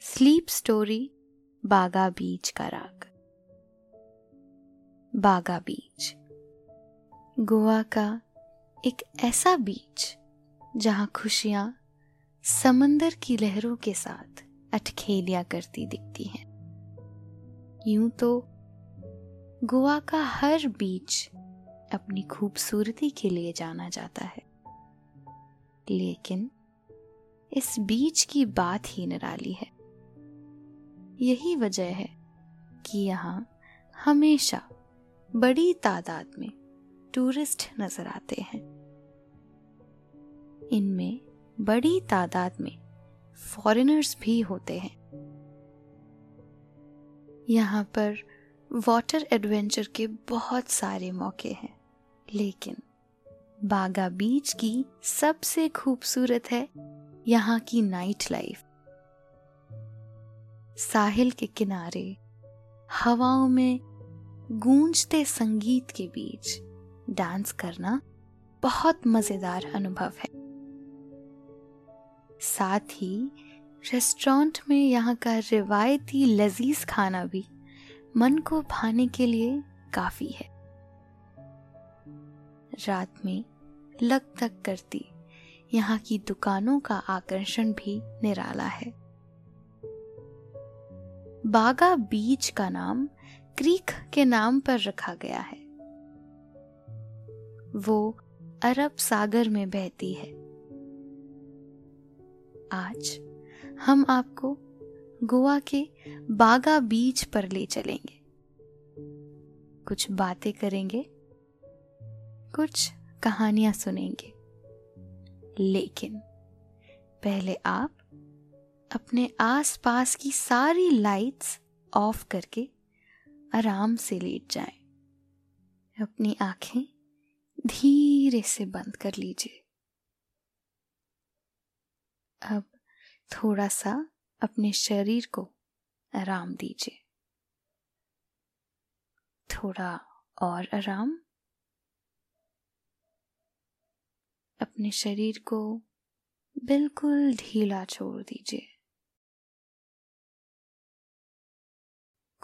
Sleep story बागा बीच का राग बागा बीच गोवा का एक ऐसा बीच जहाँ खुशियाँ समंदर की लहरों के साथ अटखेलिया करती दिखती हैं। यूँ तो गोवा का हर बीच अपनी खूबसूरती के लिए जाना जाता है। लेकिन इस बीच की बात ही निराली है। यही वजह है कि यहाँ हमेशा बड़ी तादाद में टूरिस्ट नज़र आते हैं। इनमें बड़ी तादाद में फॉरेनर्स भी होते हैं। यहाँ पर वाटर एडवेंचर के बहुत सारे मौके हैं, लेकिन बागा बीच की सबसे खूबसूरत है यहाँ की नाइट लाइफ साहिल के किनारे, हवाओं में गूंजते संगीत के बीच डांस करना बहुत मज़ेदार अनुभव है। साथ ही रेस्टोरेंट में यहाँ का रिवायती लजीज खाना भी मन को भाने के लिए काफ़ी है। रात में लग तक करती यहाँ की दुकानों का आकर्षण भी निराला है। बागा बीच का नाम क्रीक के नाम पर रखा गया है। वो अरब सागर में बहती है। आज हम आपको गोवा के बागा बीच पर ले चलेंगे। कुछ बातें करेंगे, कुछ कहानियाँ सुनेंगे। लेकिन पहले आप अपने आसपास की सारी लाइट्स ऑफ़ करके आराम से लेट जाएँ। अपनी आँखें धीरे से बंद कर लीजिए। अब थोड़ा सा अपने शरीर को आराम दीजिए। थोड़ा और आराम। अपने शरीर को बिल्कुल ढीला छोड़ दीजिए।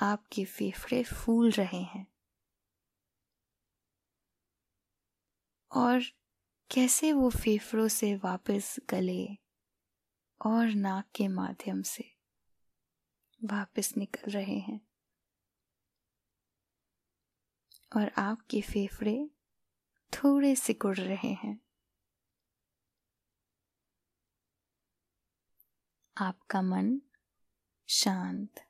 आपके फेफड़े फूल रहे हैं। और कैसे वो फेफड़ों से वापस गले और नाक के माध्यम से वापस निकल रहे हैं। और आपके फेफड़े थोड़े सिकुड़ रहे हैं। आपका मन शांत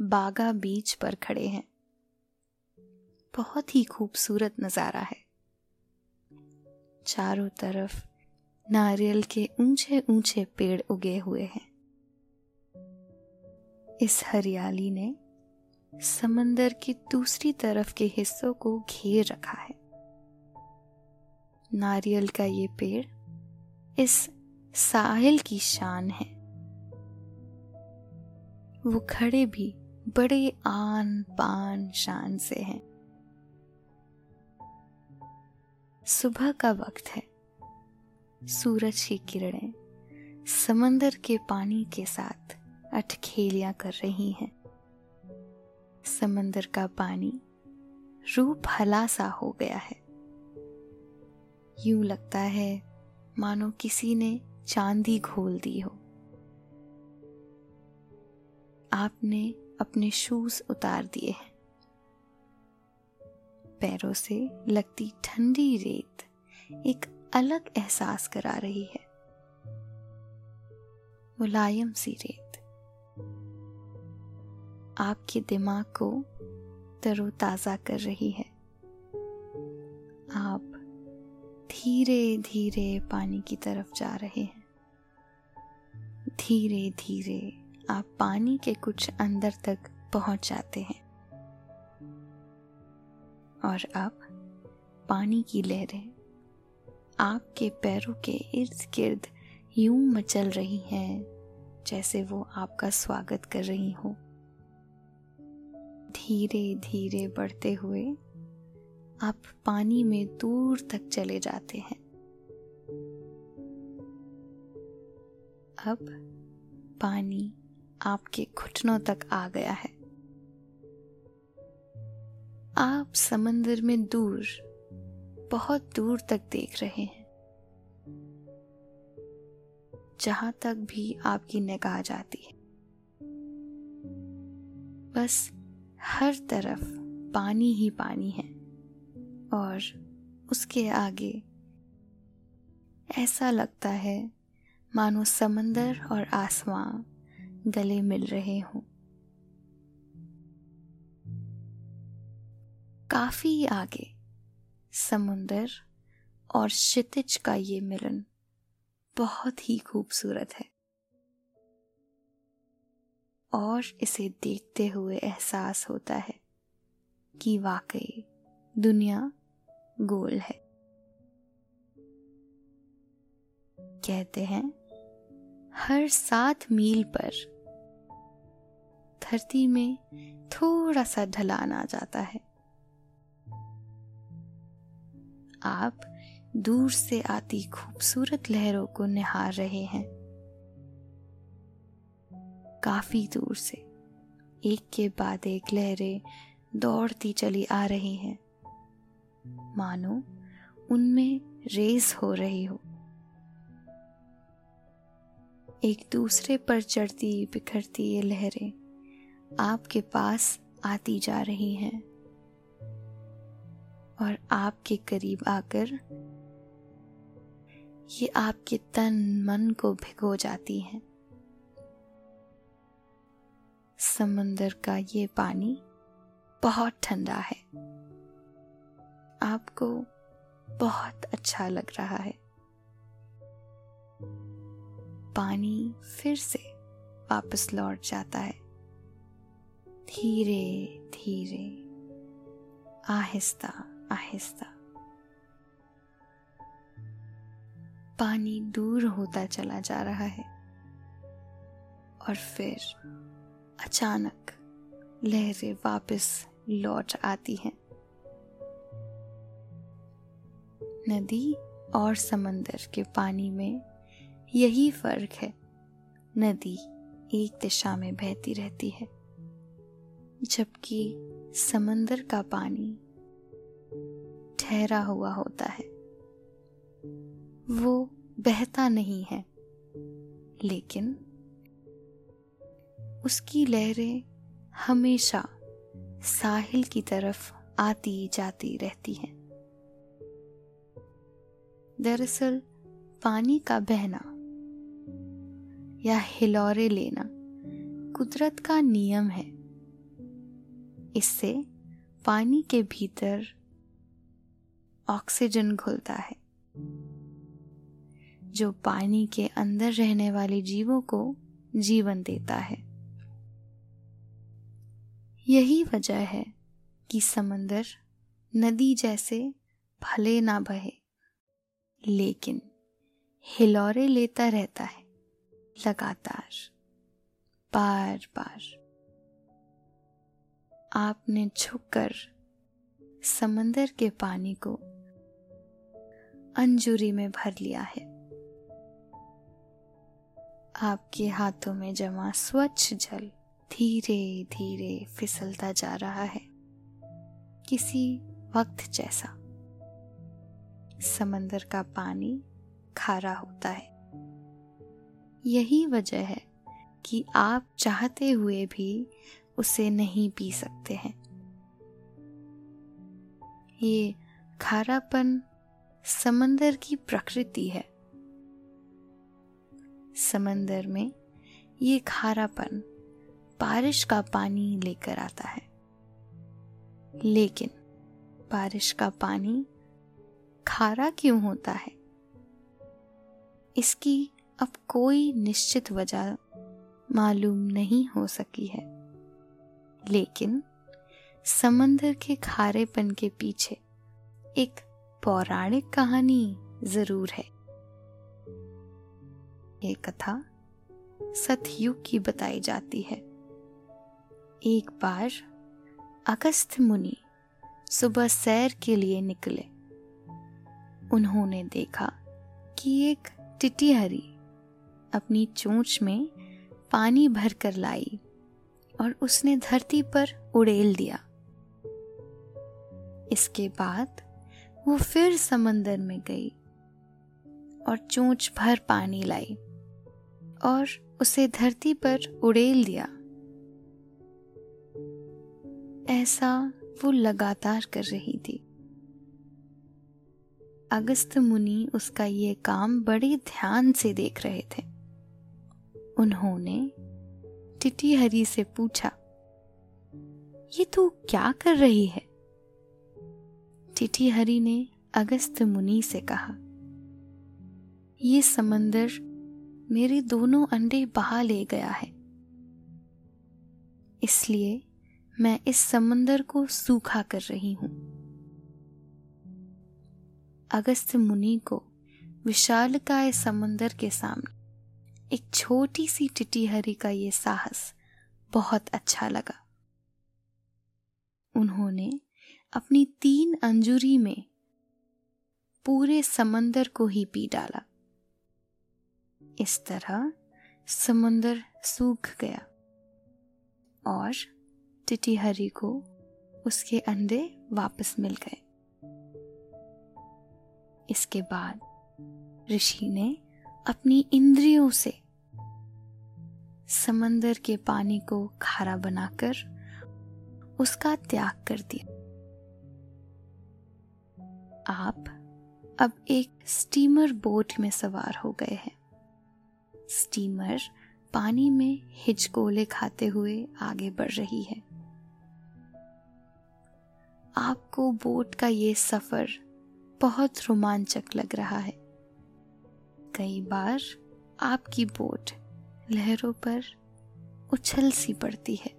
बागा बीच पर खड़े हैं। बहुत ही खूबसूरत नज़ारा है। चारों तरफ़ नारियल के ऊँचे ऊँचे पेड़ उगे हुए हैं। इस हरियाली ने समंदर की दूसरी तरफ़ के हिस्सों को घेर रखा है। नारियल का ये पेड़ इस साहिल की शान है। वो खड़े भी बड़े आन पान शान से हैं। सुबह का वक्त है। सूरज की किरणें समंदर के पानी के साथ अटखेलियाँ कर रही हैं। समंदर का पानी रूप हला सा हो गया है। यूँ लगता है मानो किसी ने चांदी घोल दी हो। आपने अपने शूज़ उतार दिए हैं। पैरों से लगती ठंडी रेत एक अलग एहसास करा रही है। मुलायम सी रेत। आपके दिमाग को तरोताजा कर रही है। आप धीरे धीरे पानी की तरफ़ जा रहे हैं। धीरे धीरे आप पानी के कुछ अंदर तक पहुँच जाते हैं। और अब पानी की लहरें आपके पैरों के इर्द गिर्द यूँ मचल रही हैं, जैसे वो आपका स्वागत कर रही हो। धीरे धीरे बढ़ते हुए आप पानी में दूर तक चले जाते हैं। अब पानी आपके घुटनों तक आ गया है। आप समंदर में दूर, बहुत दूर तक देख रहे हैं। जहाँ तक भी आपकी निगाह जाती है। बस हर तरफ़ पानी ही पानी है और उसके आगे ऐसा लगता है मानो समंदर और आसमां गले मिल रहे हों। काफ़ी आगे, समुंदर और क्षितिज का ये मिलन बहुत ही खूबसूरत है। और इसे देखते हुए एहसास होता है कि वाकई दुनिया गोल है। कहते हैं, हर सात मील पर धरती में थोड़ा सा ढलान आ जाता है। आप दूर से आती खूबसूरत लहरों को निहार रहे हैं। काफ़ी दूर से, एक के बाद एक लहरें दौड़ती चली आ रही हैं। मानो, उनमें रेस हो रही हो। एक दूसरे पर चढ़ती बिखरती ये लहरें आपके पास आती जा रही हैं और आपके करीब आकर ये आपके तन मन को भिगो जाती हैं। समंदर का ये पानी बहुत ठंडा है। आपको बहुत अच्छा लग रहा है। पानी फिर से वापस लौट जाता है। धीरे धीरे। आहिस्ता आहिस्ता। पानी दूर होता चला जा रहा है। और फिर अचानक लहरें वापस लौट आती हैं। नदी और समंदर के पानी में यही फ़र्क है। नदी एक दिशा में बहती रहती है। जबकि समंदर का पानी ठहरा हुआ होता है। वो बहता नहीं है, लेकिन उसकी लहरें हमेशा साहिल की तरफ़ आती जाती रहती हैं। दरअसल पानी का बहना या हिलौरे लेना कुदरत का नियम है। इससे पानी के भीतर ऑक्सीजन घुलता है। जो पानी के अंदर रहने वाले जीवों को जीवन देता है। यही वजह है कि समंदर नदी जैसे भले ना बहे, लेकिन हिलौरे लेता रहता है, लगातार बार बार आपने झुककर समंदर के पानी को अंजुरी में भर लिया है। आपके हाथों में जमा स्वच्छ जल धीरे धीरे फिसलता जा रहा है, किसी वक्त जैसा। समंदर का पानी खारा होता है। यही वजह है कि आप चाहते हुए भी उसे नहीं पी सकते हैं। ये खारापन समंदर की प्रकृति है। समंदर में ये खारापन बारिश का पानी लेकर आता है। लेकिन बारिश का पानी खारा क्यों होता है? इसकी अब कोई निश्चित वजह मालूम नहीं हो सकी है। लेकिन समंदर के खारेपन के पीछे एक पौराणिक कहानी ज़रूर है। ये कथा सतयुग की बताई जाती है। एक बार अगस्त मुनि सुबह सैर के लिए निकले। उन्होंने देखा कि एक टिटिहरी अपनी चोंच में पानी भर कर लाई। और उसने धरती पर उड़ेल दिया। इसके बाद वो फिर समंदर में गई और चोंच भर पानी लाई और उसे धरती पर उड़ेल दिया। ऐसा वो लगातार कर रही थी। अगस्त मुनि उसका ये काम बड़े ध्यान से देख रहे थे। उन्होंने टिटी हरी से पूछा, ये तू क्या कर रही है? टिटी हरी ने अगस्त मुनि से कहा, ये समंदर मेरे दोनों अंडे बहा ले गया है। इसलिए मैं इस समंदर को सूखा कर रही हूँ। अगस्त मुनि को विशालकाय समंदर के सामने एक छोटी सी टिटीहरी का ये साहस बहुत अच्छा लगा। उन्होंने अपनी तीन अंजुरी में पूरे समंदर को ही पी डाला। इस तरह समंदर सूख गया और टिटीहरी को उसके अंडे वापस मिल गए। इसके बाद ऋषि ने अपनी इंद्रियों से समंदर के पानी को खारा बनाकर उसका त्याग कर दिया। आप अब एक स्टीमर बोट में सवार हो गए हैं। स्टीमर पानी में हिचकोले खाते हुए आगे बढ़ रही है। आपको बोट का ये सफ़र बहुत रोमांचक लग रहा है। कई बार आपकी बोट लहरों पर उछल सी पड़ती है।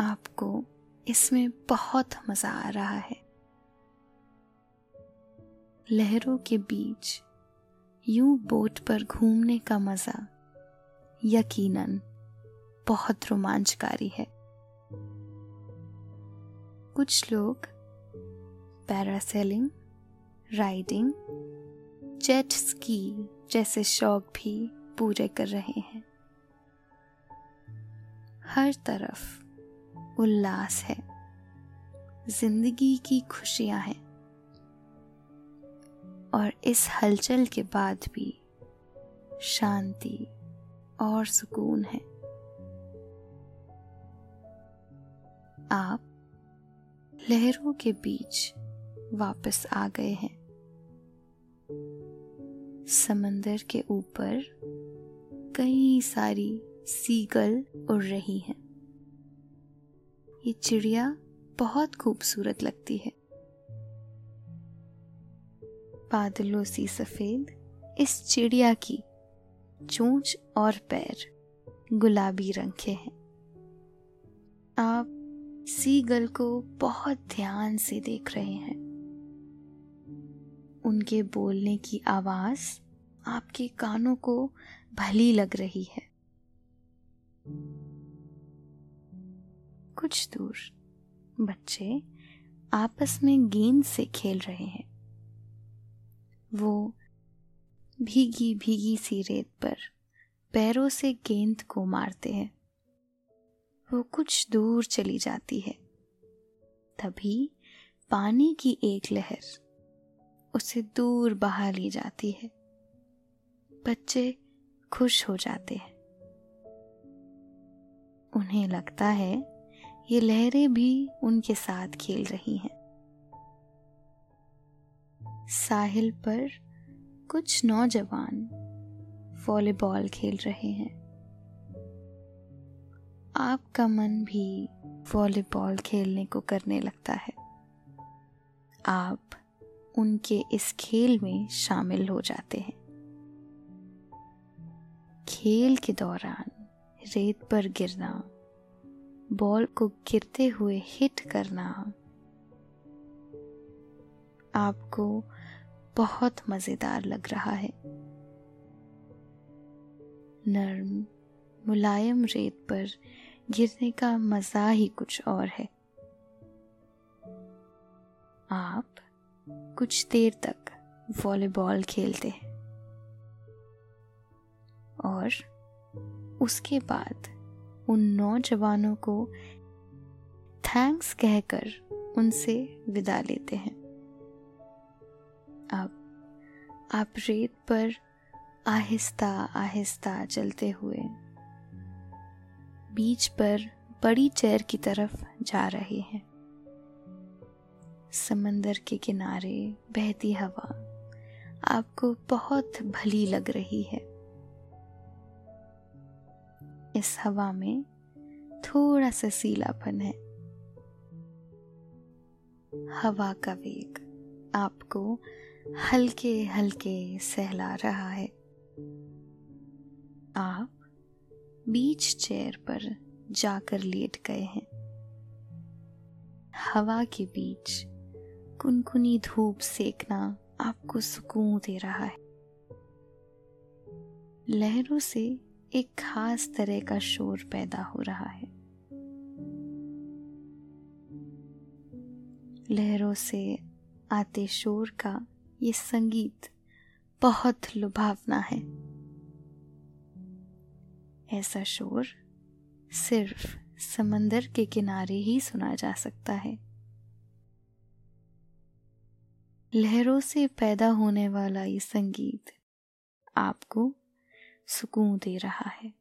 आपको इसमें बहुत मज़ा आ रहा है। लहरों के बीच यूँ बोट पर घूमने का मज़ा यकीनन बहुत रोमांचकारी है। कुछ लोग पैरासेलिंग, राइडिंग, जेट स्की जैसे शौक भी पूरे कर रहे हैं। हर तरफ़ उल्लास है। ज़िंदगी की खुशियाँ हैं। और इस हलचल के बाद भी शांति और सुकून है। आप लहरों के बीच वापस आ गए हैं। समंदर के ऊपर कई सारी सीगल उड़ रही हैं। ये चिड़िया बहुत खूबसूरत लगती है। बादलों सी सफ़ेद इस चिड़िया की चोंच और पैर गुलाबी रंग के हैं। आप सीगल को बहुत ध्यान से देख रहे हैं। उनके बोलने की आवाज़ आपके कानों को भली लग रही है। कुछ दूर बच्चे आपस में गेंद से खेल रहे हैं। वो भीगी भीगी सी रेत पर पैरों से गेंद को मारते हैं। वो कुछ दूर चली जाती है। तभी पानी की एक लहर उसे दूर बहा ली जाती है। बच्चे खुश हो जाते हैं। उन्हें लगता है ये लहरें भी उनके साथ खेल रही हैं। साहिल पर कुछ नौजवान वॉलीबॉल खेल रहे हैं। आपका मन भी वॉलीबॉल खेलने को करने लगता है। आप उनके इस खेल में शामिल हो जाते हैं। खेल के दौरान रेत पर गिरना, बॉल को गिरते हुए हिट करना आपको बहुत मज़ेदार लग रहा है। नर्म, मुलायम रेत पर गिरने का मज़ा ही कुछ और है। कुछ देर तक वॉलीबॉल खेलते हैं। और उसके बाद उन नौजवानों को थैंक्स कहकर उनसे विदा लेते हैं। अब आप रेत पर आहिस्ता आहिस्ता चलते हुए बीच पर बड़ी चेयर की तरफ़ जा रहे हैं। समंदर के किनारे बहती हवा आपको बहुत भली लग रही है। इस हवा में थोड़ा सा सीलापन है। हवा का वेग आपको हल्के हल्के सहला रहा है। आप बीच चेयर पर जाकर लेट गए हैं। हवा के बीच कुनकुनी धूप सेकना आपको सुकून दे रहा है। लहरों से एक खास तरह का शोर पैदा हो रहा है। लहरों से आते शोर का ये संगीत बहुत लुभावना है। ऐसा शोर सिर्फ़ समंदर के किनारे ही सुना जा सकता है। लहरों से पैदा होने वाला ये संगीत आपको सुकून दे रहा है।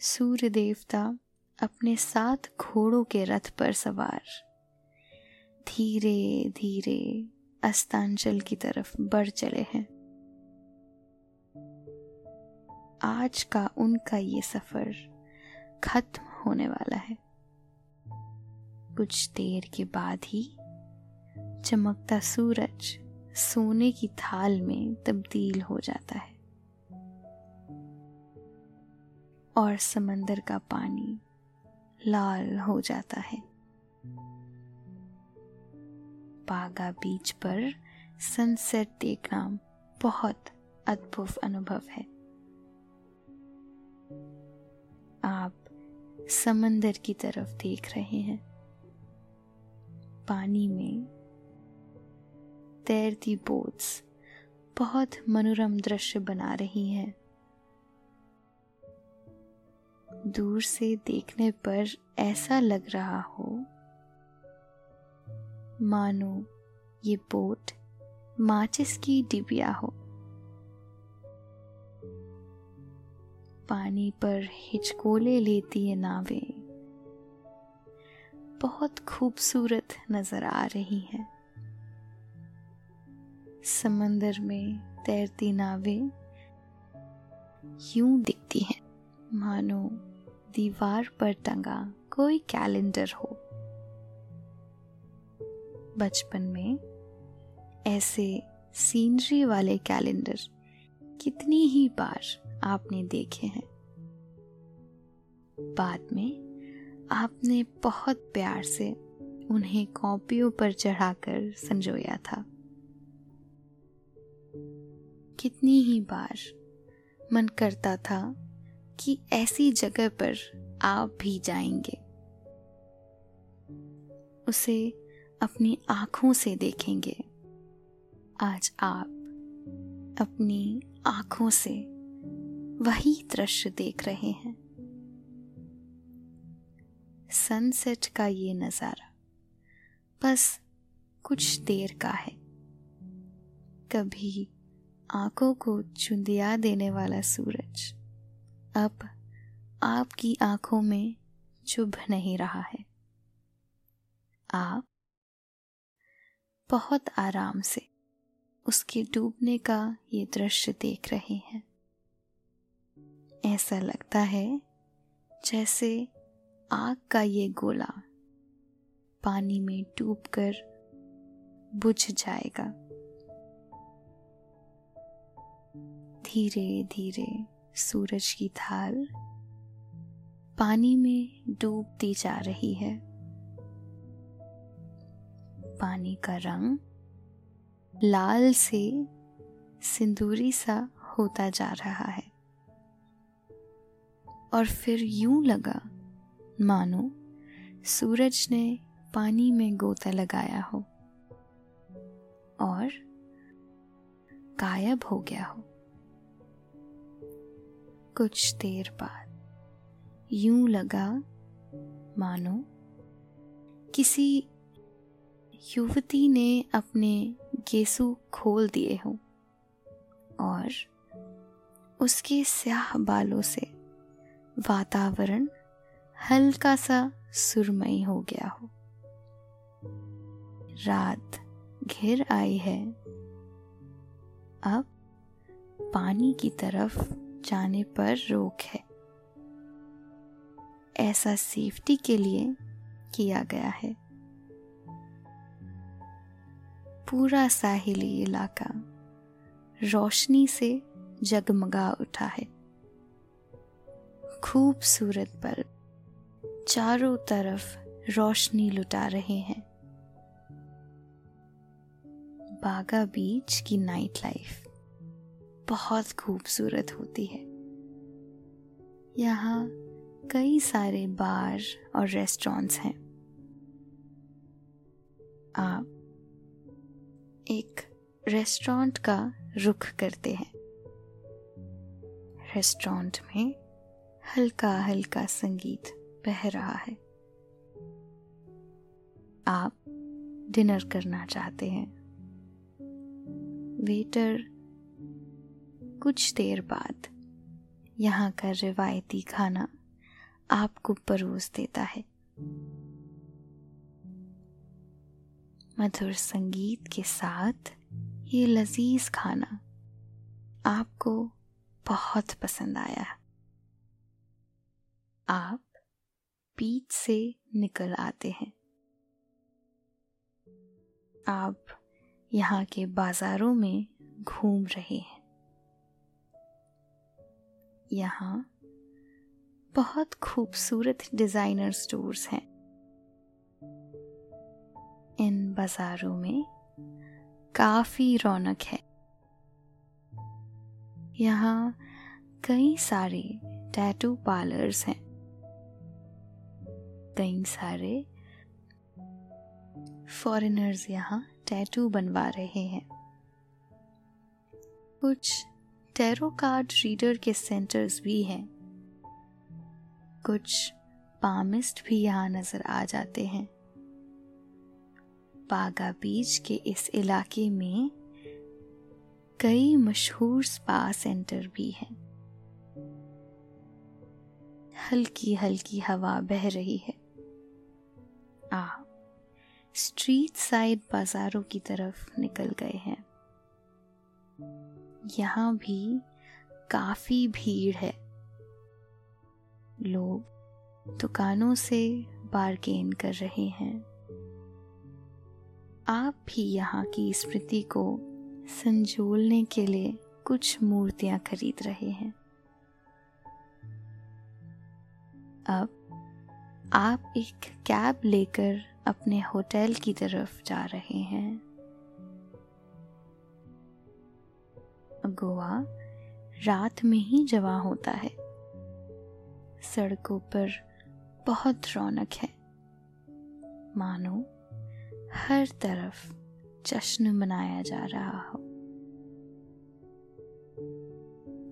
सूर्य देवता अपने सात घोड़ों के रथ पर सवार, धीरे धीरे अस्तांचल की तरफ़ बढ़ चले हैं। आज का उनका ये सफ़र खत्म होने वाला है। कुछ देर के बाद ही चमकता सूरज सोने की थाल में तब्दील हो जाता है। और समंदर का पानी लाल हो जाता है। बागा बीच पर सनसेट देखना बहुत अद्भुत अनुभव है। आप समंदर की तरफ़ देख रहे हैं। पानी में तैरती बोट्स। बहुत मनोरम दृश्य बना रही हैं। दूर से देखने पर ऐसा लग रहा हो, मानो ये बोट माचिस की डिबिया हो। पानी पर हिचकोले लेती ये नावें। बहुत खूबसूरत नज़र आ रही हैं। समंदर में तैरती नावें यूँ दिखती हैं। मानो दीवार पर टंगा कोई कैलेंडर हो। बचपन में ऐसे सीनरी वाले कैलेंडर कितनी ही बार आपने देखे हैं। बाद में आपने बहुत प्यार से उन्हें कॉपियों पर चढ़ाकर संजोया था। कितनी ही बार मन करता था कि ऐसी जगह पर आप भी जाएँगे। उसे अपनी आँखों से देखेंगे। आज आप अपनी आँखों से वही दृश्य देख रहे हैं। सनसेट का ये नज़ारा बस कुछ देर का है। कभी आँखों को चुंदिया देने वाला सूरज। अब आपकी आँखों में चुभ नहीं रहा है। आप बहुत आराम से उसके डूबने का ये दृश्य देख रहे हैं। ऐसा लगता है जैसे आग का ये गोला पानी में डूबकर बुझ जाएगा। धीरे धीरे सूरज की थाल पानी में डूबती जा रही है। पानी का रंग लाल से सिंदूरी सा होता जा रहा है। और फिर यूँ लगा, मानो सूरज ने पानी में गोता लगाया हो और गायब हो गया हो। कुछ देर बाद यूँ लगा, मानो किसी युवती ने अपने गेसु खोल दिए हों और उसके स्याह बालों से वातावरण हल्का सा सुरमई हो गया हो। रात घिर आई है। अब पानी की तरफ़ जाने पर रोक है। ऐसा सेफ्टी के लिए किया गया है। पूरा साहिली इलाका रोशनी से जगमगा उठा है। खूबसूरत पल चारों तरफ़ रोशनी लुटा रहे हैं। बागा बीच की नाइट लाइफ। बहुत खूबसूरत होती है। यहाँ कई सारे बार और रेस्टोरेंट्स हैं। आप एक रेस्टोरेंट का रुख करते हैं। रेस्टोरेंट में हल्का हल्का संगीत बह रहा है। आप डिनर करना चाहते हैं। वेटर कुछ देर बाद यहाँ का रिवायती खाना आपको परोस देता है। मधुर संगीत के साथ ये लजीज खाना आपको बहुत पसंद आया। आप बीच से निकल आते हैं। आप यहाँ के बाजारों में घूम रहे हैं। यहाँ बहुत खूबसूरत डिज़ाइनर स्टोर्स हैं। इन बाजारों में काफ़ी रौनक है। यहाँ कई सारे टैटू पार्लर्स हैं। कई सारे फॉरेनर्स यहाँ टैटू बनवा रहे हैं। कुछ टेरो कार्ड रीडर के सेंटर्स भी हैं। कुछ पामिस्ट भी यहाँ नज़र आ जाते हैं। बागा बीच के इस इलाके में कई मशहूर स्पा सेंटर भी हैं। हल्की हल्की हवा बह रही है। आ स्ट्रीट साइड बाजारों की तरफ़ निकल गए हैं। यहाँ भी काफ़ी भीड़ है। लोग दुकानों से बारगेन कर रहे हैं। आप भी यहाँ की स्मृति को संजोलने के लिए कुछ मूर्तियाँ खरीद रहे हैं। अब आप एक कैब लेकर अपने होटल की तरफ़ जा रहे हैं। गोवा रात में ही जवा होता है। सड़कों पर बहुत रौनक है। मानो हर तरफ़ जश्न मनाया जा रहा हो।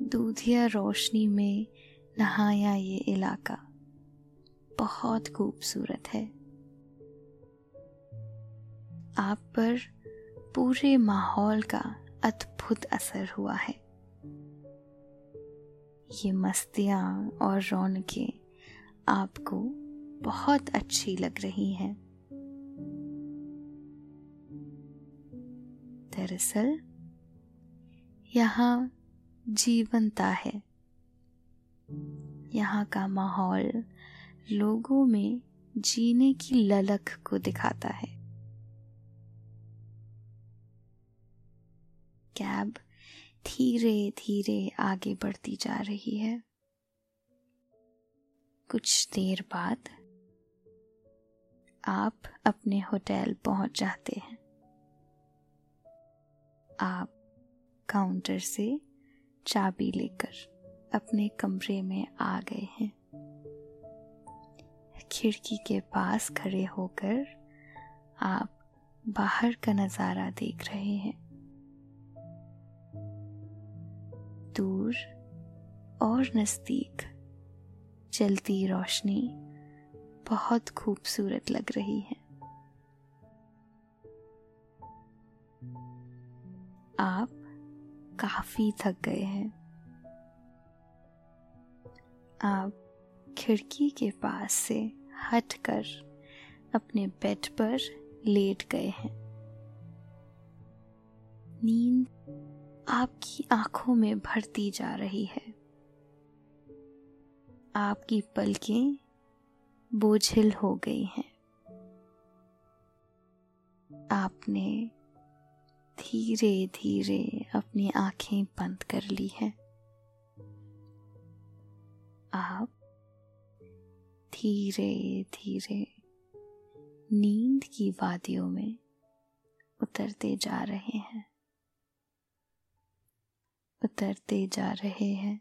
दूधिया रोशनी में नहाया ये इलाका बहुत खूबसूरत है। आप पर पूरे माहौल का अद्भुत असर हुआ है। ये मस्तियाँ और रौनकें आपको बहुत अच्छी लग रही हैं। दरअसल, यहाँ जीवनता है। यहाँ का माहौल लोगों में जीने की ललक को दिखाता है। धीरे धीरे आगे बढ़ती जा रही है। कुछ देर बाद आप अपने होटल पहुँच जाते हैं। आप काउंटर से चाबी लेकर अपने कमरे में आ गए हैं। खिड़की के पास खड़े होकर आप बाहर का नज़ारा देख रहे हैं। दूर और नज़दीक जलती रोशनी बहुत खूबसूरत लग रही है। आप काफ़ी थक गए हैं। आप खिड़की के पास से हटकर अपने बेड पर लेट गए हैं। नींद आपकी आँखों में भरती जा रही है। आपकी पलकें बोझिल हो गई हैं। आपने धीरे धीरे अपनी आँखें बंद कर ली हैं। आप धीरे धीरे नींद की वादियों में उतरते जा रहे हैं। उतरते जा रहे हैं।